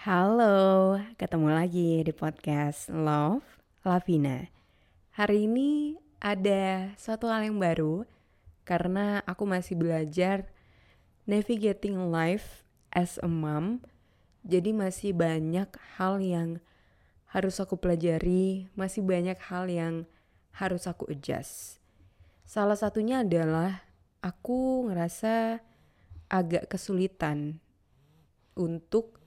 Halo, ketemu lagi di podcast Love Lavina. Hari ini ada suatu hal yang baru karena aku masih belajar navigating life as a mom. Jadi masih banyak hal yang harus aku pelajari, masih banyak hal yang harus aku adjust. Salah satunya adalah aku ngerasa agak kesulitan untuk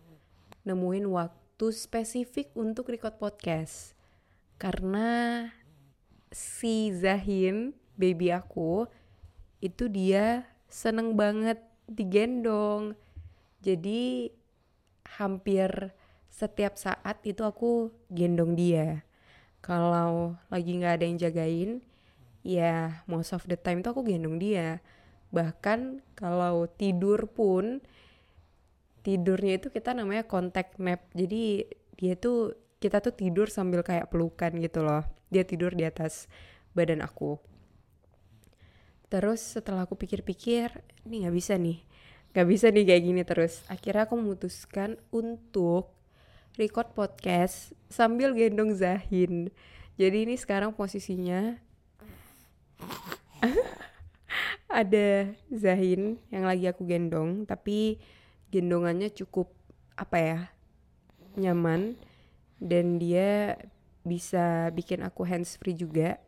nemuin waktu spesifik untuk record podcast. Karena si Zahin, baby aku, itu dia seneng banget digendong. Jadi hampir setiap saat itu aku gendong dia. Kalau lagi nggak ada yang jagain, ya most of the time tuh aku gendong dia. Bahkan kalau tidur pun tidurnya itu kita namanya contact nap. Jadi dia tuh kita tuh tidur sambil kayak pelukan gitu loh. Dia tidur di atas badan aku. Terus setelah aku pikir-pikir, ini nggak bisa nih Gak bisa nih kayak gini terus. Akhirnya aku memutuskan untuk record podcast sambil gendong Zahin. Jadi ini sekarang posisinya ada Zahin yang lagi aku gendong, tapi gendongannya cukup apa ya nyaman. Dan dia bisa bikin aku hands free juga.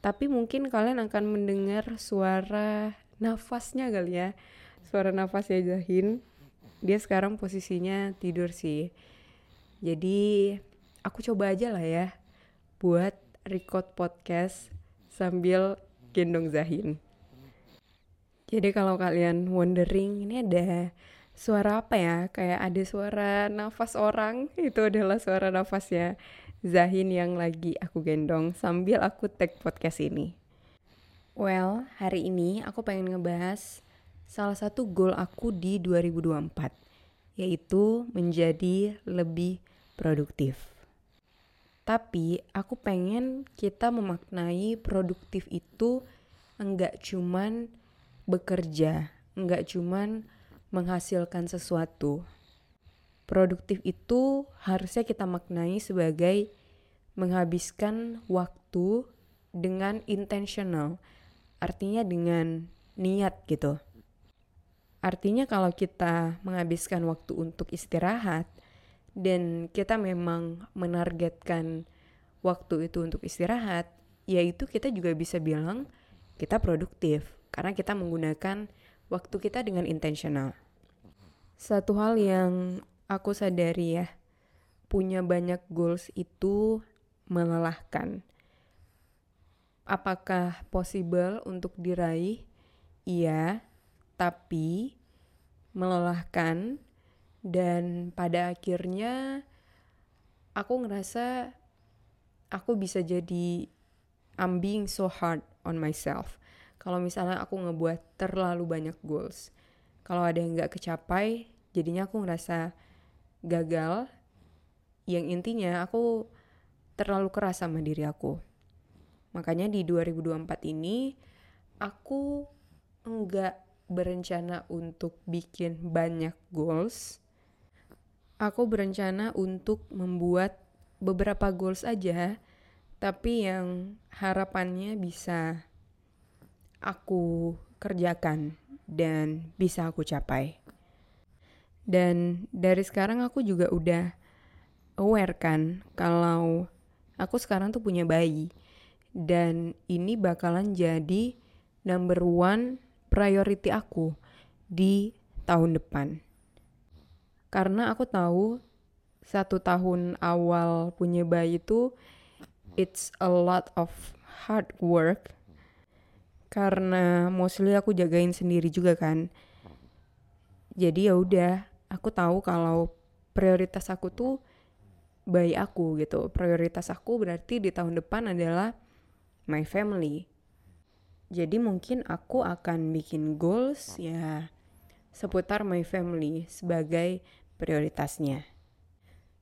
Tapi mungkin kalian akan mendengar suara nafasnya kali ya. Suara nafasnya Zahin dia sekarang posisinya tidur sih. Jadi aku coba aja lah ya buat record podcast sambil gendong Zahin. Jadi kalau kalian wondering ini ada suara apa ya? Kayak ada suara nafas orang. Itu adalah suara nafasnya Zahin yang lagi aku gendong sambil aku tag podcast ini. Well, hari ini aku pengen ngebahas salah satu goal aku di 2024 yaitu menjadi lebih produktif. Tapi aku pengen kita memaknai produktif itu enggak cuman bekerja, enggak cuman menghasilkan sesuatu. Produktif itu harusnya kita maknai sebagai menghabiskan waktu dengan intentional. Artinya dengan niat gitu. Artinya kalau kita menghabiskan waktu untuk istirahat dan kita memang menargetkan waktu itu untuk istirahat, yaitu kita juga bisa bilang kita produktif karena kita menggunakan waktu kita dengan intentional. Satu hal yang aku sadari ya, punya banyak goals itu melelahkan. Apakah possible untuk diraih? Iya, tapi melelahkan dan pada akhirnya aku ngerasa aku bisa jadi I'm being so hard on myself. Kalau misalnya aku ngebuat terlalu banyak goals, kalau ada yang nggak kecapai, jadinya aku ngerasa gagal. Yang intinya aku terlalu keras sama diri aku. Makanya di 2024 ini aku enggak berencana untuk bikin banyak goals. Aku berencana untuk membuat beberapa goals aja, tapi yang harapannya bisa aku kerjakan dan bisa aku capai. Dan dari sekarang aku juga udah aware kan kalau aku sekarang tuh punya bayi dan ini bakalan jadi number one priority aku di tahun depan. Karena aku tahu satu tahun awal punya bayi itu it's a lot of hard work karena mostly aku jagain sendiri juga kan. jadi ya udah aku tahu kalau prioritas aku tuh bayi aku gitu. Prioritas aku berarti di tahun depan adalah my family. Jadi mungkin aku akan bikin goals ya seputar my family sebagai prioritasnya.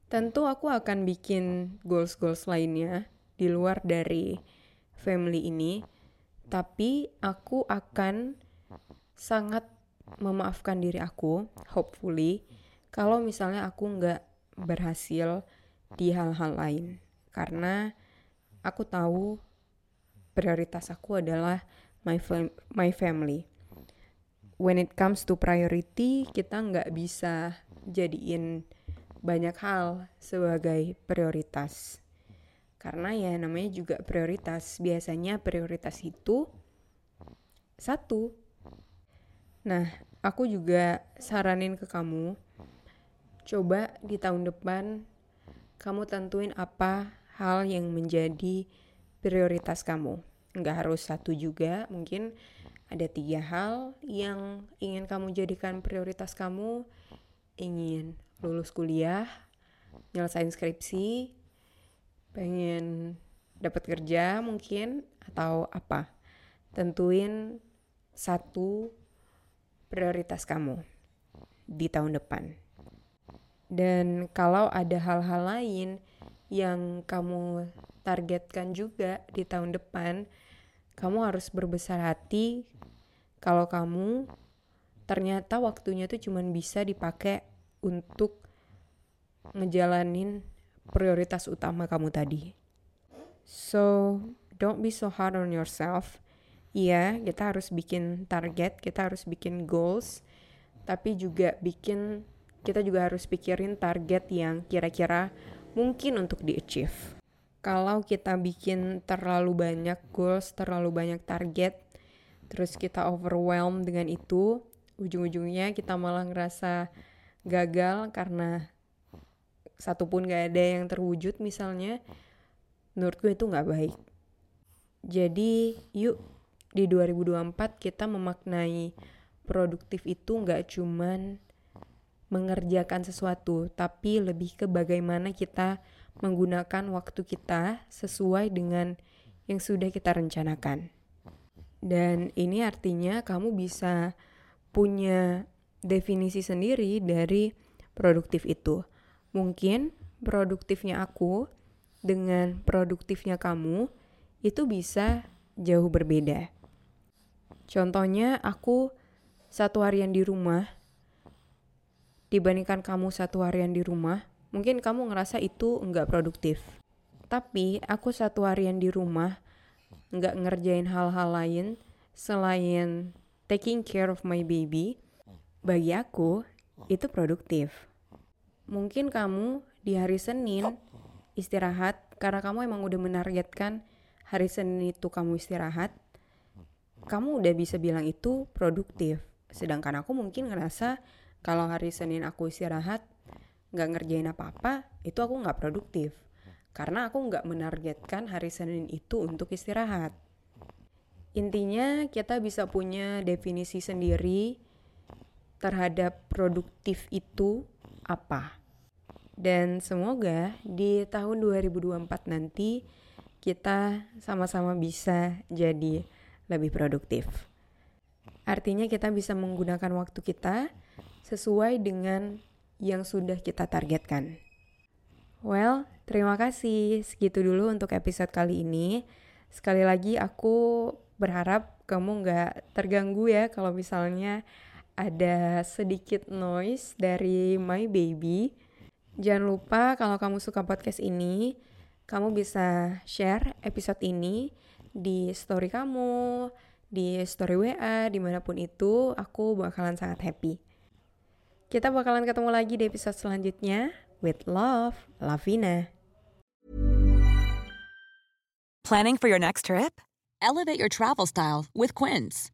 Tentu aku akan bikin goals-goals lainnya di luar dari family ini tapi aku akan sangat memaafkan diri aku, hopefully, kalau misalnya aku nggak berhasil di hal-hal lain. Karena aku tahu prioritas aku adalah my, fam my family. When it comes to priority, kita nggak bisa jadiin banyak hal sebagai prioritas. Karena ya namanya juga prioritas. Biasanya prioritas itu satu Nah, aku juga saranin ke kamu, coba di tahun depan kamu tentuin apa hal yang menjadi prioritas kamu. Nggak harus satu juga, mungkin ada tiga hal yang ingin kamu jadikan prioritas kamu. Ingin lulus kuliah, nyelesain skripsi, pengen dapat kerja mungkin, atau apa. Tentuin satu prioritas kamu di tahun depan. Dan kalau ada hal-hal lain yang kamu targetkan juga di tahun depan, kamu harus berbesar hati kalau kamu ternyata waktunya tuh cuma bisa dipakai untuk ngejalanin prioritas utama kamu tadi. So, don't be so hard on yourself Iya, kita harus bikin target, kita harus bikin goals, tapi juga bikin kita juga harus pikirin target yang kira-kira mungkin untuk di-achieve. Kalau kita bikin terlalu banyak goals, terlalu banyak target, terus kita overwhelm dengan itu, ujung-ujungnya kita malah ngerasa gagal karena satu pun gak ada yang terwujud misalnya, menurut gue itu gak baik. Jadi yuk di 2024 kita memaknai produktif itu nggak cuman mengerjakan sesuatu, tapi lebih ke bagaimana kita menggunakan waktu kita sesuai dengan yang sudah kita rencanakan. Dan ini artinya kamu bisa punya definisi sendiri dari produktif itu. Mungkin produktifnya aku dengan produktifnya kamu itu bisa jauh berbeda. Contohnya aku satu harian di rumah dibandingkan kamu satu harian di rumah, mungkin kamu ngerasa itu nggak produktif. Tapi aku satu harian di rumah nggak ngerjain hal-hal lain selain taking care of my baby, bagi aku itu produktif. Mungkin kamu di hari Senin istirahat karena kamu emang udah menargetkan hari Senin itu kamu istirahat kamu udah bisa bilang itu produktif. Sedangkan aku mungkin ngerasa kalau hari Senin aku istirahat, nggak ngerjain apa-apa, itu aku nggak produktif. Karena aku nggak menargetkan hari Senin itu untuk istirahat. Intinya kita bisa punya definisi sendiri terhadap produktif itu apa. Dan semoga di tahun 2024 nanti kita sama-sama bisa jadi lebih produktif. Artinya kita bisa menggunakan waktu kita sesuai dengan yang sudah kita targetkan. Well, terima kasih. Segitu dulu untuk episode kali ini. Sekali lagi aku berharap kamu nggak terganggu ya kalau misalnya ada sedikit noise dari my baby. Jangan lupa kalau kamu suka podcast ini, kamu bisa share episode ini di story kamu, di story WA, di mana pun itu, aku bakalan sangat happy. Kita bakalan ketemu lagi di episode selanjutnya. With love, Lavina. Planning for your next trip? Elevate your travel style with Quince.